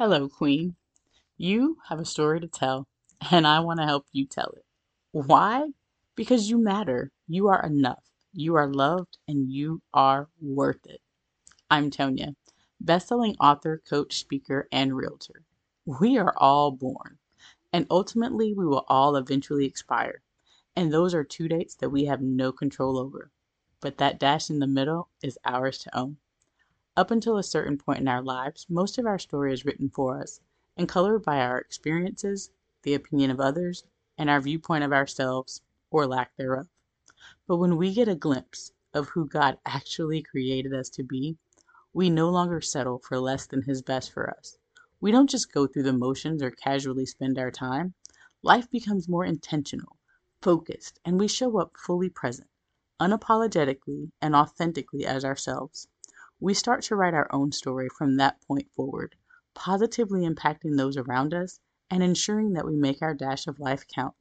Hello, Queen. You have a story to tell, and I want to help you tell it. Why? Because you matter. You are enough. You are loved, and you are worth it. I'm Tonia, bestselling author, coach, speaker, and realtor. We are all born, and ultimately, we will all eventually expire. And those are two dates that we have no control over. But that dash in the middle is ours to own. Up until a certain point in our lives, most of our story is written for us and colored by our experiences, the opinion of others, and our viewpoint of ourselves, or lack thereof. But when we get a glimpse of who God actually created us to be, we no longer settle for less than His best for us. We don't just go through the motions or casually spend our time. Life becomes more intentional, focused, and we show up fully present, unapologetically and authentically as ourselves. We start to write our own story from that point forward, positively impacting those around us and ensuring that we make our dash of life count.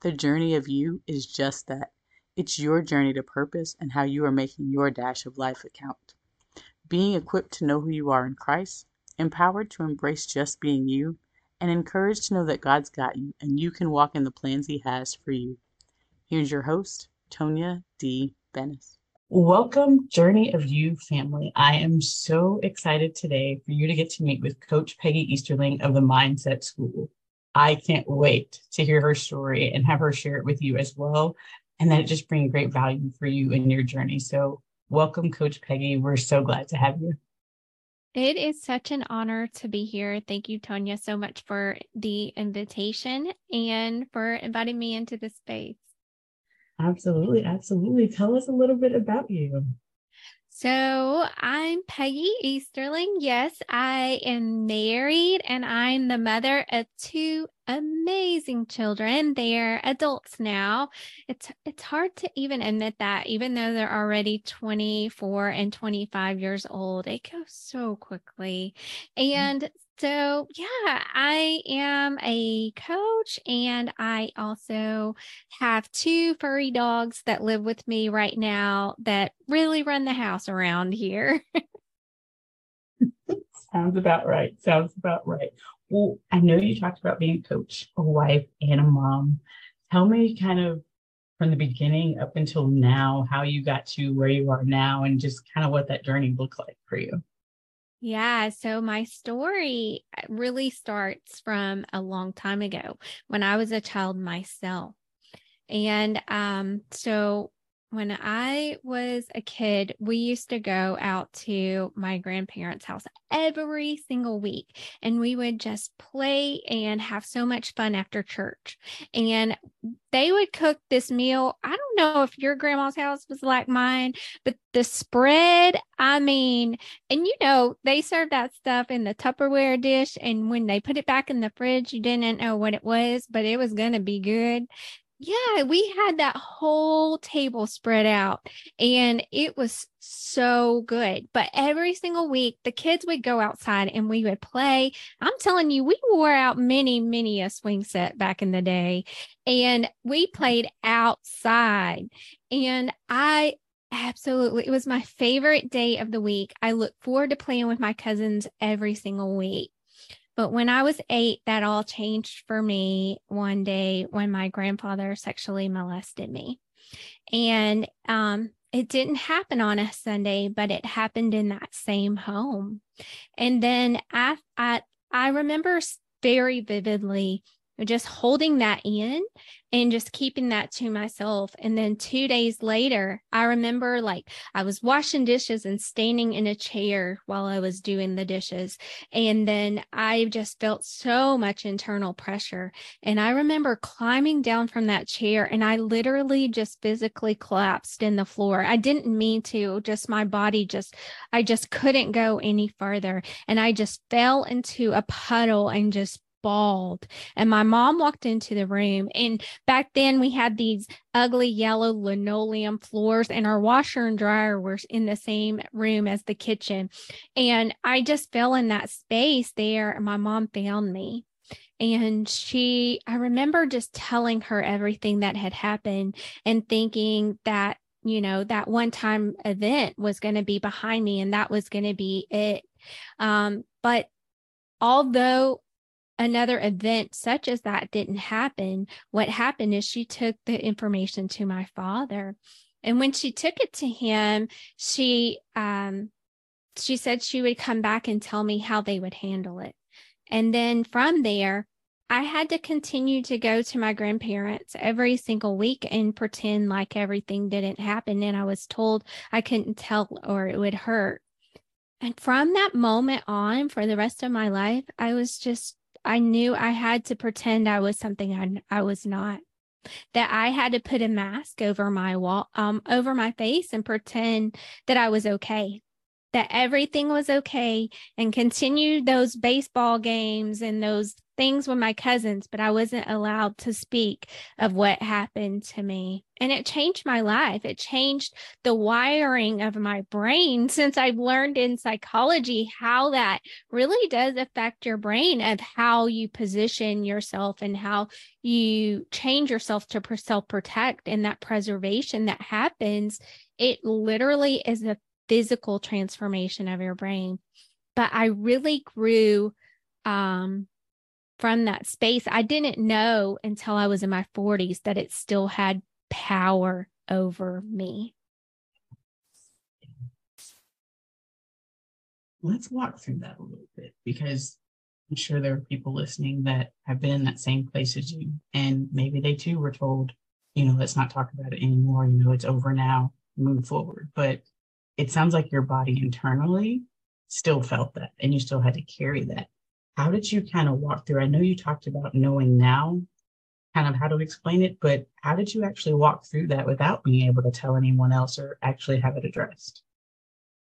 The journey of you is just that. It's your journey to purpose and how you are making your dash of life count. Being equipped to know who you are in Christ, empowered to embrace just being you, and encouraged to know that God's got you and you can walk in the plans He has for you. Here's your host, Tonia D. Benas. Welcome, Journey of You family. I am so excited today for you to get to meet with Coach Peggy Easterling of the Mindset School. I can't wait to hear her story and have her share it with you as well. And that it just bring great value for you in your journey. So, welcome, Coach Peggy. We're so glad to have you. It is such an honor to be here. Thank you, Tonia, so much for the invitation and for inviting me into this space. Absolutely. Absolutely. Tell us a little bit about you. So I'm Peggy Easterling. Yes, I am married and I'm the mother of two amazing children. They're adults now. It's it's hard to even admit that, even though they're already 24 and 25 years old. It goes so quickly. Mm-hmm. And so, yeah, I am a coach and I also have two furry dogs that live with me right now that really run the house around here. Sounds about right. Sounds about right. Well, I know you talked about being a coach, a wife, and a mom. Tell me kind of from the beginning up until now how you got to where you are now and just kind of what that journey looked like for you. Yeah. So my story uh, really starts from a long time ago when I was a child myself. And um, so when I was a kid, we used to go out to my grandparents' house every single week and we would just play and have so much fun after church. And they would cook this meal. I don't know if your grandma's house was like mine, but the spread, I mean, and you know, they served that stuff in the Tupperware dish. And when they put it back in the fridge, you didn't know what it was, but it was going to be good yeah, we had that whole table spread out and it was so good. But every single week, the kids would go outside and we would play. I'm telling you, we wore out many, many a swing set back in the day and we played outside. And I absolutely, it was my favorite day of the week. I look forward to playing with my cousins every single week. But when I was eight, that all changed for me one day when my grandfather sexually molested me. And um, it didn't happen on a Sunday, but it happened in that same home. And then I, I, I remember very vividly just holding that in and just keeping that to myself. And then two days later, I remember like I was washing dishes and standing in a chair while I was doing the dishes. And then I just felt so much internal pressure. And I remember climbing down from that chair and I literally just physically collapsed in the floor. I didn't mean to, just my body just, I just couldn't go any further. And I just fell into a puddle and just bawled. And my mom walked into the room. And back then we had these ugly yellow linoleum floors, and our washer and dryer were in the same room as the kitchen. And I just fell in that space there. And my mom found me. And she, I remember just telling her everything that had happened and thinking that you know that one time event was going to be behind me and that was going to be it um but although another event such as that didn't happen, what happened is she took the information to my father. And when she took it to him, she um she said she would come back and tell me how they would handle it. And then from there, I had to continue to go to my grandparents every single week and pretend like everything didn't happen. And I was told I couldn't tell or it would hurt. And from that moment on, for the rest of my life, I was just, I knew I had to pretend I was something I, I was not. That I had to put a mask over my wall, um, over my face and pretend that I was okay that everything was okay and continue those baseball games and those things with my cousins, but I wasn't allowed to speak of what happened to me. And it changed my life. It changed the wiring of my brain since I've learned in psychology how that really does affect your brain of how you position yourself and how you change yourself to self protect and that preservation that happens. It literally is a physical transformation of your brain. But I really grew um, from that space. I didn't know until I was in my 40s that it still had power over me. Let's walk through that a little bit because I'm sure there are people listening that have been in that same place as you. And maybe they too were told, you know, let's not talk about it anymore. You know, it's over now, move forward. But it sounds like your body internally still felt that and you still had to carry that. How did you kind of walk through? I know you talked about knowing now kind of how to explain it, but how did you actually walk through that without being able to tell anyone else or actually have it addressed?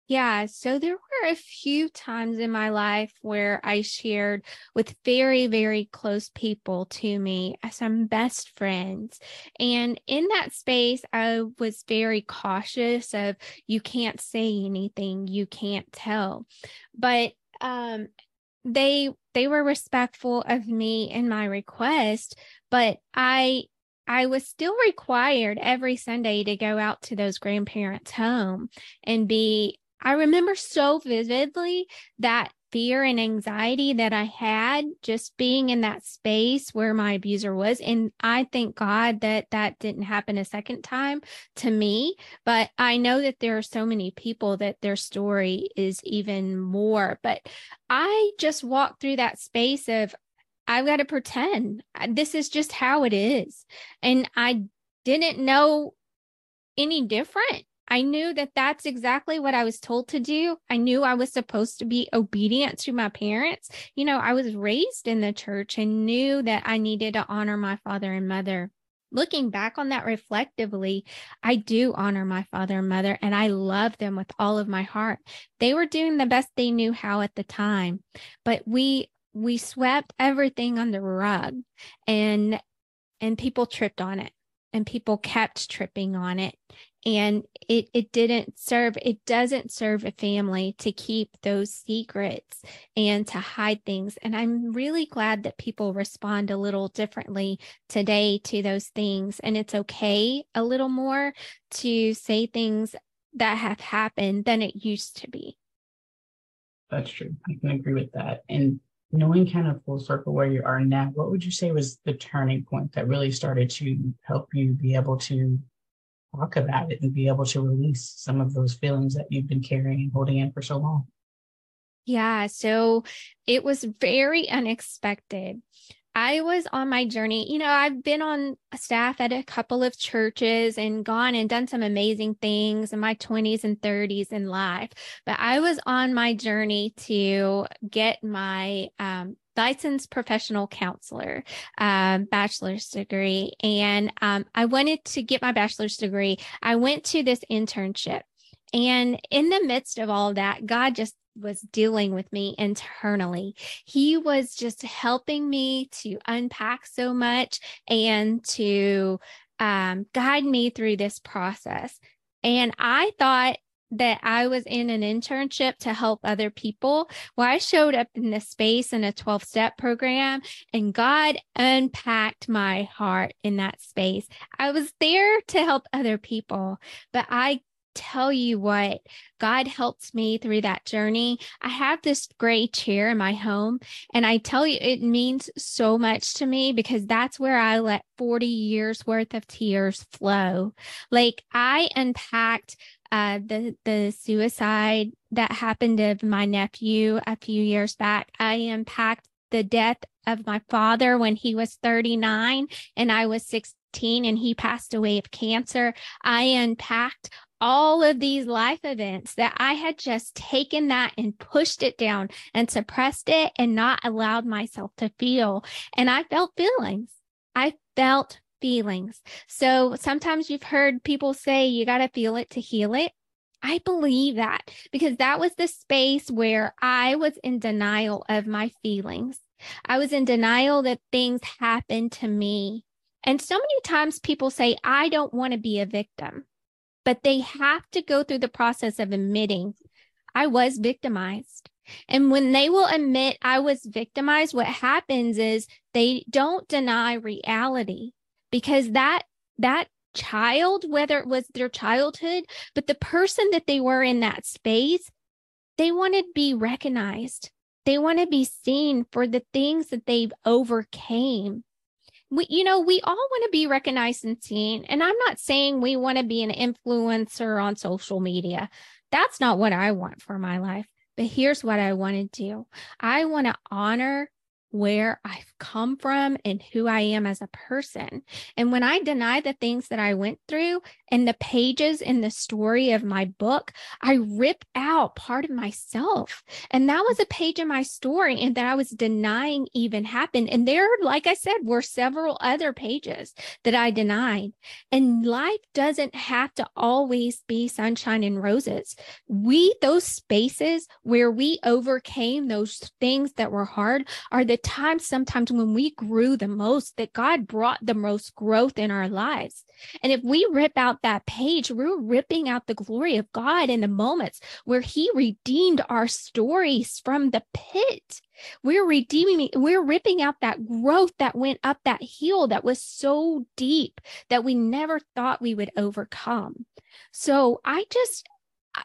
Yeah. So there were a few times in my life where I shared with very, very close people to me, some best friends. And in that space, I was very cautious of you can't say anything, you can't tell. But um they they were respectful of me and my request, but I I was still required every Sunday to go out to those grandparents' home and be I remember so vividly that fear and anxiety that I had just being in that space where my abuser was. And I thank God that that didn't happen a second time to me. But I know that there are so many people that their story is even more. But I just walked through that space of, I've got to pretend this is just how it is. And I didn't know any different. I knew that that's exactly what I was told to do. I knew I was supposed to be obedient to my parents. You know, I was raised in the church and knew that I needed to honor my father and mother. Looking back on that reflectively, I do honor my father and mother, and I love them with all of my heart. They were doing the best they knew how at the time, but we we swept everything under the rug and and people tripped on it and people kept tripping on it and it it didn't serve it doesn't serve a family to keep those secrets and to hide things. And i'm really glad that people respond a little differently today to those things. And it's okay a little more to say things that have happened than it used to be. That's true. I can agree with that. And knowing kind of full circle where you are now what would you say was the turning point that really started to help you be able to talk about it and be able to release some of those feelings that you've been carrying and holding in for so long? Yeah, so it was very unexpected. I was on my journey. You know, I've been on staff at a couple of churches and gone and done some amazing things in my 20s and 30s in life. But I was on my journey to get my um, licensed professional counselor, um, bachelor's degree. And um, I wanted to get my bachelor's degree. I went to this internship. And in the midst of all of that, God just was dealing with me internally. He was just helping me to unpack so much and to um, guide me through this process. And I thought that I was in an internship to help other people. Well, I showed up in this space in a 12 step program and God unpacked my heart in that space. I was there to help other people, but I tell you what, God helped me through that journey. I have this gray chair in my home, and I tell you, it means so much to me because that's where I let 40 years worth of tears flow. Like I unpacked uh, the the suicide that happened of my nephew a few years back. I unpacked the death of my father when he was 39 and I was 16 and he passed away of cancer. I unpacked all of these life events that I had just taken that and pushed it down and suppressed it and not allowed myself to feel. And I felt feelings. I felt feelings. So sometimes you've heard people say you got to feel it to heal it. I believe that because that was the space where I was in denial of my feelings. I was in denial that things happened to me. And so many times people say, I don't want to be a victim but they have to go through the process of admitting I was victimized. And when they will admit I was victimized, what happens is they don't deny reality because that, that child, whether it was their childhood, but the person that they were in that space, they want to be recognized. They want to be seen for the things that they've overcame we, you know, we all want to be recognized and seen. And I'm not saying we want to be an influencer on social media. That's not what I want for my life. But here's what I want to do I want to honor where I've come from and who I am as a person. And when I deny the things that I went through and the pages in the story of my book, I rip out part of myself. And that was a page in my story and that I was denying even happened. And there, like I said, were several other pages that I denied. And life doesn't have to always be sunshine and roses. We, those spaces where we overcame those things that were hard are the times sometimes when we grew the most, that God brought the most growth in our lives. And if we rip out that page, we're ripping out the glory of God in the moments where He redeemed our stories from the pit. We're redeeming, we're ripping out that growth that went up that hill that was so deep that we never thought we would overcome. So I just,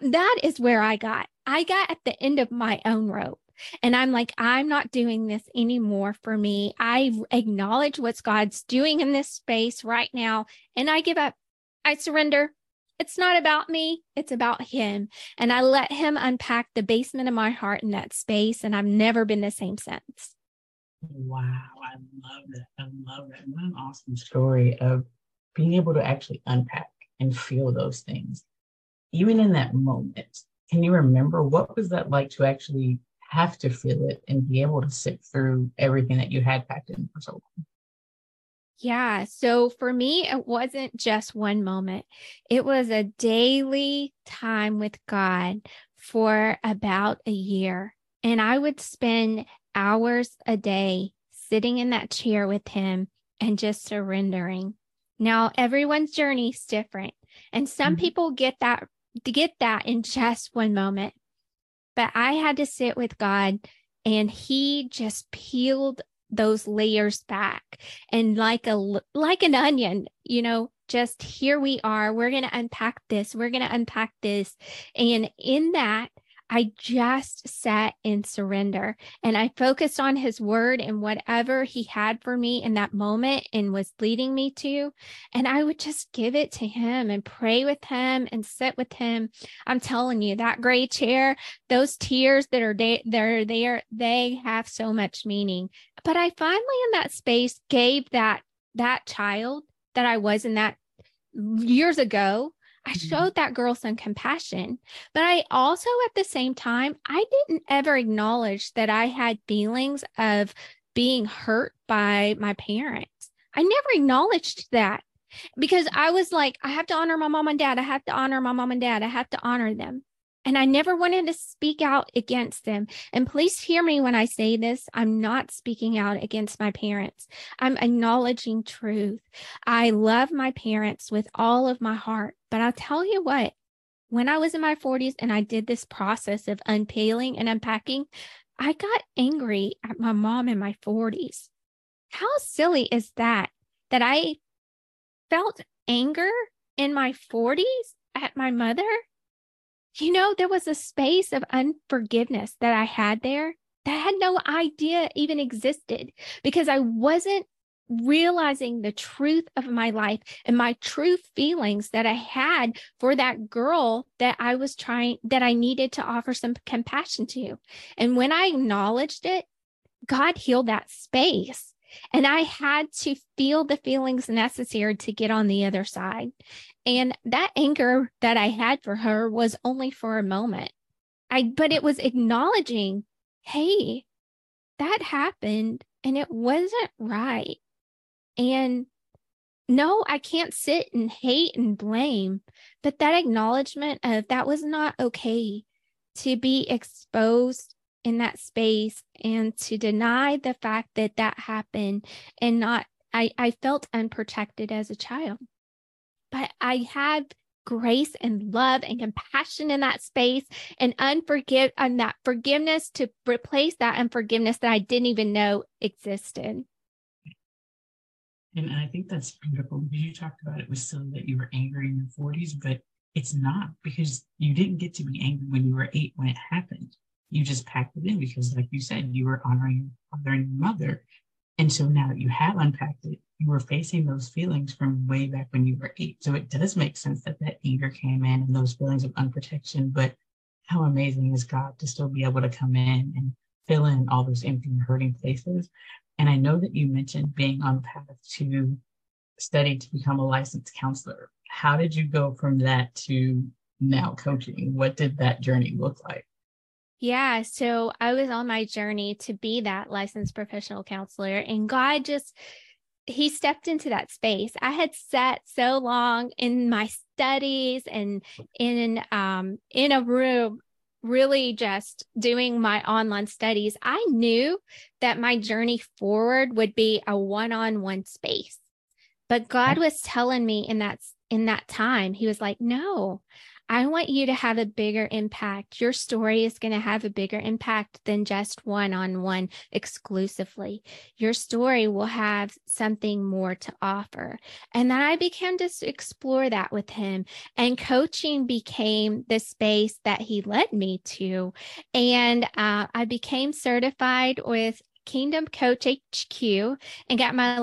that is where I got. I got at the end of my own rope. And I'm like, I'm not doing this anymore for me. I acknowledge what God's doing in this space right now, and I give up. I surrender. It's not about me, it's about Him. And I let Him unpack the basement of my heart in that space, and I've never been the same since. Wow, I love it. I love it. What an awesome story of being able to actually unpack and feel those things. Even in that moment, can you remember what was that like to actually have to feel it and be able to sit through everything that you had packed in for so long. Yeah. So for me, it wasn't just one moment, it was a daily time with God for about a year. And I would spend hours a day sitting in that chair with Him and just surrendering. Now, everyone's journey is different. And some mm-hmm. people get that get that in just one moment. But I had to sit with God and he just peeled those layers back and like a like an onion, you know, just here we are. We're going to unpack this. We're going to unpack this. And in that, I just sat in surrender and I focused on his word and whatever he had for me in that moment and was leading me to. And I would just give it to him and pray with him and sit with him. I'm telling you, that gray chair, those tears that are there, they're there, they have so much meaning. But I finally in that space gave that, that child that I was in that years ago I mm-hmm. showed that girl some compassion, but I also at the same time, I didn't ever acknowledge that I had feelings of being hurt by my parents. I never acknowledged that because I was like, I have to honor my mom and dad. I have to honor my mom and dad. I have to honor them. And I never wanted to speak out against them. And please hear me when I say this. I'm not speaking out against my parents. I'm acknowledging truth. I love my parents with all of my heart. But I'll tell you what, when I was in my 40s and I did this process of unpeeling and unpacking, I got angry at my mom in my 40s. How silly is that? That I felt anger in my 40s at my mother, you know, there was a space of unforgiveness that I had there that I had no idea even existed because I wasn't realizing the truth of my life and my true feelings that I had for that girl that I was trying, that I needed to offer some compassion to. And when I acknowledged it, God healed that space. And I had to feel the feelings necessary to get on the other side. And that anger that I had for her was only for a moment. I, but it was acknowledging, hey, that happened and it wasn't right. And no, I can't sit and hate and blame, but that acknowledgement of that was not okay to be exposed in that space and to deny the fact that that happened and not, I, I felt unprotected as a child. But I had grace and love and compassion in that space and unforgive and that forgiveness to replace that unforgiveness that I didn't even know existed. And I think that's beautiful because you talked about it was silly that you were angry in your 40s, but it's not because you didn't get to be angry when you were eight when it happened. You just packed it in because, like you said, you were honoring honoring your mother. And so now that you have unpacked it, you were facing those feelings from way back when you were eight. So it does make sense that that anger came in and those feelings of unprotection. But how amazing is God to still be able to come in and fill in all those empty and hurting places and I know that you mentioned being on the path to study to become a licensed counselor. How did you go from that to now coaching? What did that journey look like? Yeah, so I was on my journey to be that licensed professional counselor, and God just he stepped into that space. I had sat so long in my studies and in um in a room really just doing my online studies, I knew that my journey forward would be a one-on-one space. But God was telling me in that in that time, he was like, "No. I want you to have a bigger impact. Your story is going to have a bigger impact than just one on one exclusively. Your story will have something more to offer. And then I began to explore that with him. And coaching became the space that he led me to. And uh, I became certified with Kingdom Coach HQ and got my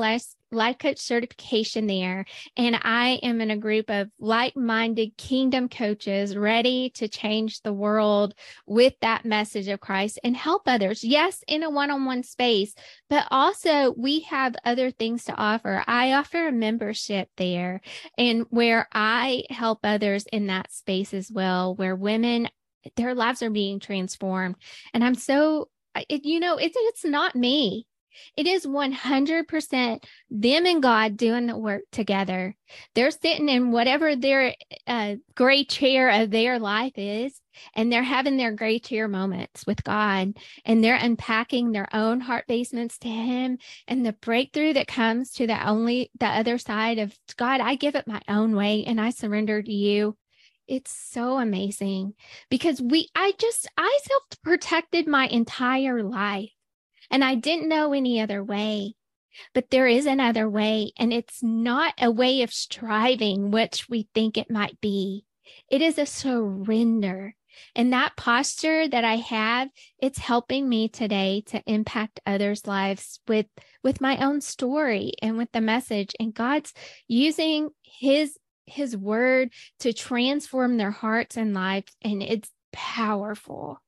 life coach certification there. And I am in a group of like minded kingdom coaches ready to change the world with that message of Christ and help others. Yes, in a one on one space, but also we have other things to offer. I offer a membership there and where I help others in that space as well, where women their lives are being transformed. And I'm so, it, you know, it's, it's not me. It is 100% them and God doing the work together. They're sitting in whatever their uh, gray chair of their life is, and they're having their gray chair moments with God, and they're unpacking their own heart basements to Him, and the breakthrough that comes to the only the other side of God. I give it my own way, and I surrender to you it's so amazing because we i just i self protected my entire life and I didn't know any other way. But there is another way, and it's not a way of striving, which we think it might be. It is a surrender. And that posture that I have, it's helping me today to impact others' lives with, with my own story and with the message. And God's using his his word to transform their hearts and lives. And it's powerful.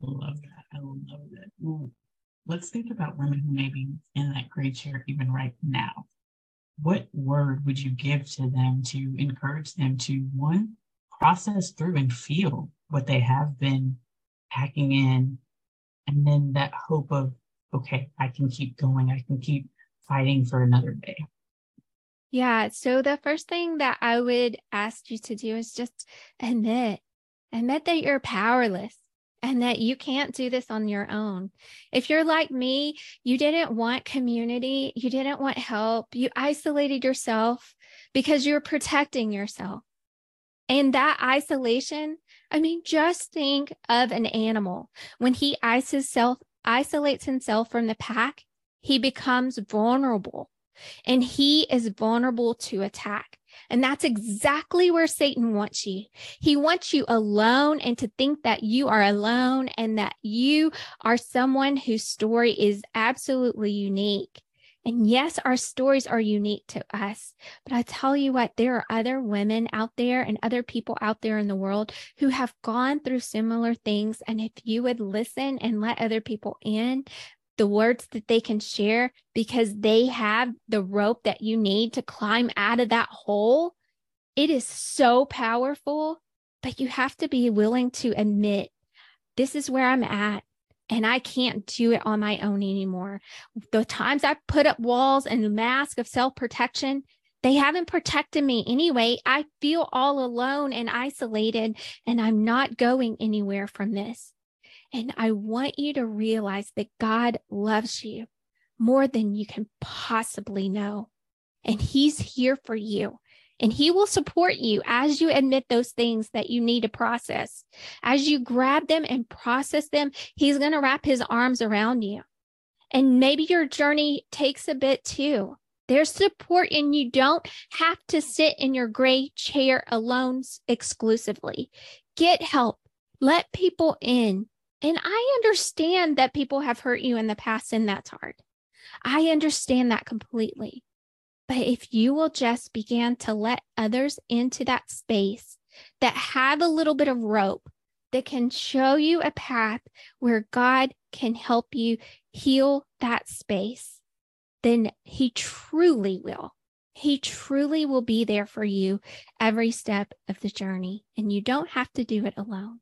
Love that. I love it. let's think about women who may be in that gray chair even right now. What word would you give to them to encourage them to one, process through and feel what they have been packing in, and then that hope of, okay, I can keep going, I can keep fighting for another day? Yeah. So the first thing that I would ask you to do is just admit, admit that you're powerless and that you can't do this on your own. If you're like me, you didn't want community, you didn't want help, you isolated yourself because you're protecting yourself. And that isolation, I mean, just think of an animal. When he isolates himself from the pack, he becomes vulnerable and he is vulnerable to attack. And that's exactly where Satan wants you. He wants you alone and to think that you are alone and that you are someone whose story is absolutely unique. And yes, our stories are unique to us. But I tell you what, there are other women out there and other people out there in the world who have gone through similar things. And if you would listen and let other people in, the words that they can share because they have the rope that you need to climb out of that hole, it is so powerful. But you have to be willing to admit this is where I'm at and I can't do it on my own anymore. The times I've put up walls and mask of self protection, they haven't protected me anyway. I feel all alone and isolated, and I'm not going anywhere from this. And I want you to realize that God loves you more than you can possibly know. And He's here for you. And he will support you as you admit those things that you need to process. As you grab them and process them, he's going to wrap his arms around you. And maybe your journey takes a bit too. There's support, and you don't have to sit in your gray chair alone exclusively. Get help, let people in. And I understand that people have hurt you in the past, and that's hard. I understand that completely. But if you will just begin to let others into that space that have a little bit of rope that can show you a path where God can help you heal that space, then He truly will. He truly will be there for you every step of the journey, and you don't have to do it alone.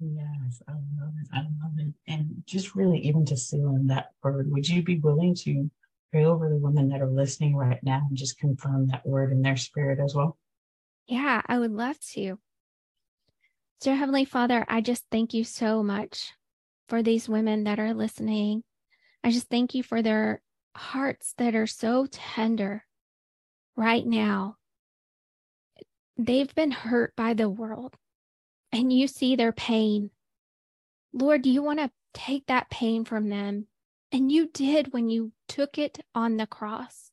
Yes, I love it. I love it. And just really, even to seal in that word, would you be willing to pray over the women that are listening right now and just confirm that word in their spirit as well? Yeah, I would love to. Dear Heavenly Father, I just thank you so much for these women that are listening. I just thank you for their hearts that are so tender right now. They've been hurt by the world and you see their pain. Lord, you want to take that pain from them and you did when you took it on the cross.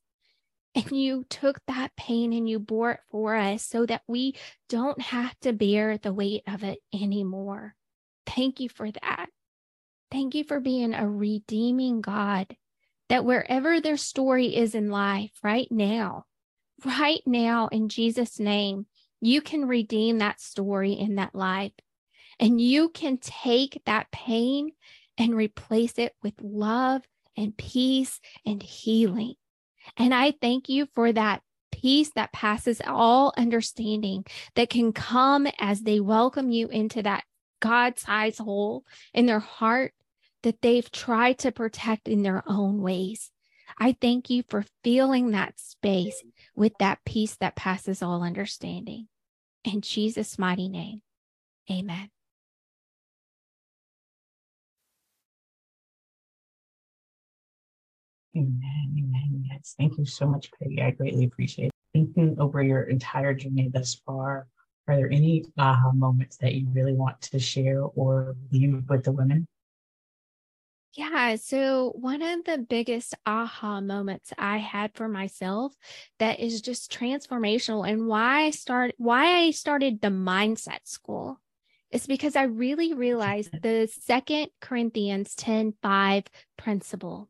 And you took that pain and you bore it for us so that we don't have to bear the weight of it anymore. Thank you for that. Thank you for being a redeeming God that wherever their story is in life right now, right now in Jesus' name, you can redeem that story in that life. And you can take that pain and replace it with love and peace and healing. And I thank you for that peace that passes all understanding that can come as they welcome you into that God sized hole in their heart that they've tried to protect in their own ways. I thank you for filling that space with that peace that passes all understanding. In Jesus' mighty name, amen. Amen. Amen. Yes. Thank you so much, Peggy. I greatly appreciate it. Thinking over your entire journey thus far, are there any aha moments that you really want to share or leave with the women? Yeah. So, one of the biggest aha moments I had for myself that is just transformational and why I started, why I started the mindset school is because I really realized the second Corinthians 10 5 principle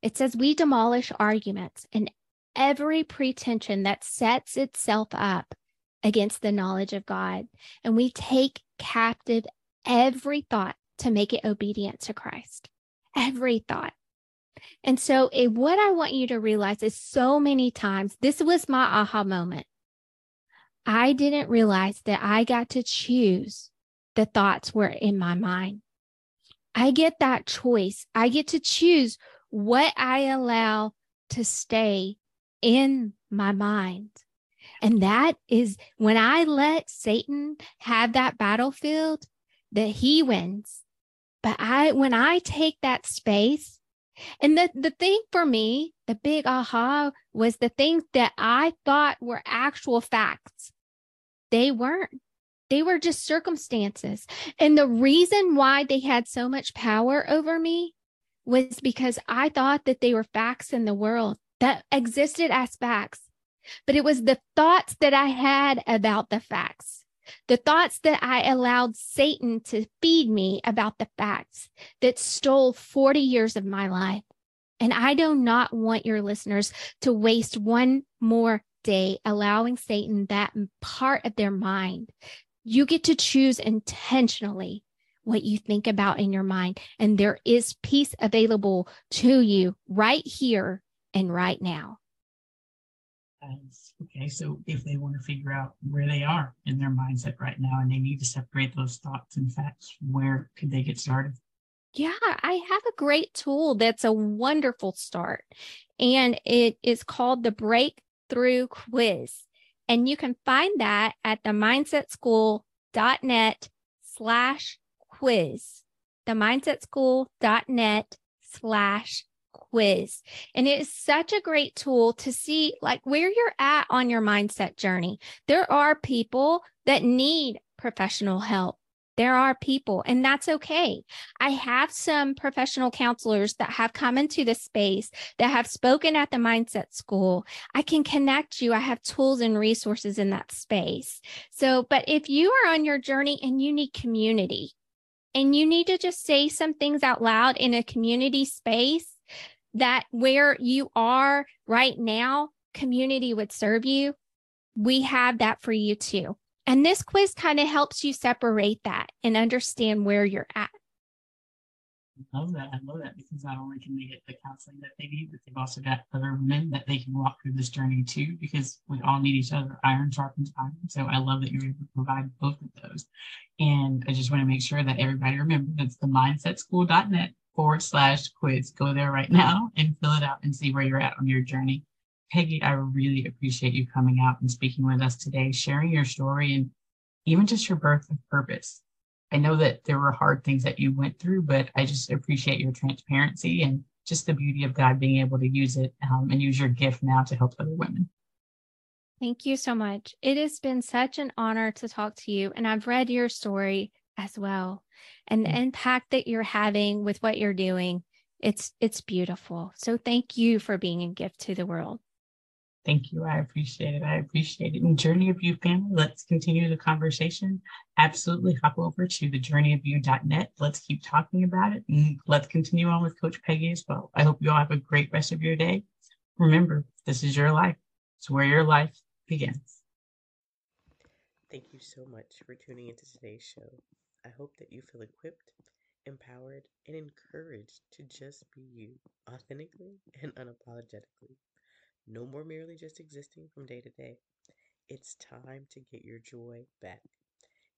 it says, We demolish arguments and every pretension that sets itself up against the knowledge of God. And we take captive every thought to make it obedient to Christ. Every thought. And so, it, what I want you to realize is so many times, this was my aha moment. I didn't realize that I got to choose the thoughts were in my mind. I get that choice. I get to choose what I allow to stay in my mind. And that is when I let Satan have that battlefield, that he wins. But I, when I take that space, and the, the thing for me, the big aha was the things that I thought were actual facts. They weren't. They were just circumstances. And the reason why they had so much power over me was because I thought that they were facts in the world that existed as facts. but it was the thoughts that I had about the facts. The thoughts that I allowed Satan to feed me about the facts that stole 40 years of my life. And I do not want your listeners to waste one more day allowing Satan that part of their mind. You get to choose intentionally what you think about in your mind. And there is peace available to you right here and right now. Okay, so if they want to figure out where they are in their mindset right now and they need to separate those thoughts and facts, where could they get started? Yeah, I have a great tool that's a wonderful start, and it is called the Breakthrough Quiz. And you can find that at the mindsetschool.net slash quiz, the mindsetschool.net slash quiz. And it is such a great tool to see like where you're at on your mindset journey. There are people that need professional help. There are people, and that's okay. I have some professional counselors that have come into the space that have spoken at the mindset school. I can connect you. I have tools and resources in that space. So, but if you are on your journey and you need community, and you need to just say some things out loud in a community space that where you are right now, community would serve you. We have that for you too. And this quiz kind of helps you separate that and understand where you're at. I love that. I love that because not only can they get the counseling that they need, but they've also got other women that they can walk through this journey too, because we all need each other. Iron sharpens iron. So I love that you're able to provide both of those. And I just want to make sure that everybody remembers it's the mindsetschool.net forward slash quiz. Go there right now and fill it out and see where you're at on your journey. Peggy, I really appreciate you coming out and speaking with us today, sharing your story and even just your birth of purpose. I know that there were hard things that you went through, but I just appreciate your transparency and just the beauty of God being able to use it um, and use your gift now to help other women. Thank you so much. It has been such an honor to talk to you, and I've read your story as well and the mm. impact that you're having with what you're doing. It's it's beautiful. So thank you for being a gift to the world. Thank you. I appreciate it. I appreciate it. And journey of you family let's continue the conversation. Absolutely hop over to the journeyofyou.net let's keep talking about it and let's continue on with coach peggy as well. I hope you all have a great rest of your day. Remember this is your life. It's where your life begins. Thank you so much for tuning into today's show. I hope that you feel equipped, empowered, and encouraged to just be you, authentically and unapologetically. No more merely just existing from day to day. It's time to get your joy back.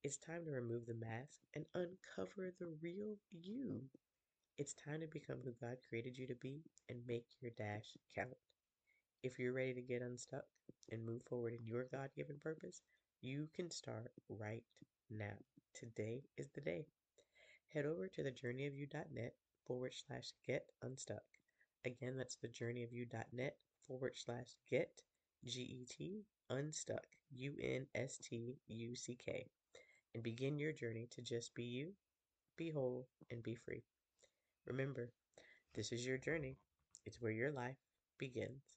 It's time to remove the mask and uncover the real you. It's time to become who God created you to be and make your dash count. If you're ready to get unstuck and move forward in your God given purpose, you can start right now. Today is the day. Head over to thejourneyofyou.net forward slash get unstuck. Again, that's thejourneyofyou.net forward slash get G E T unstuck U N S T U C K and begin your journey to just be you, be whole, and be free. Remember, this is your journey. It's where your life begins.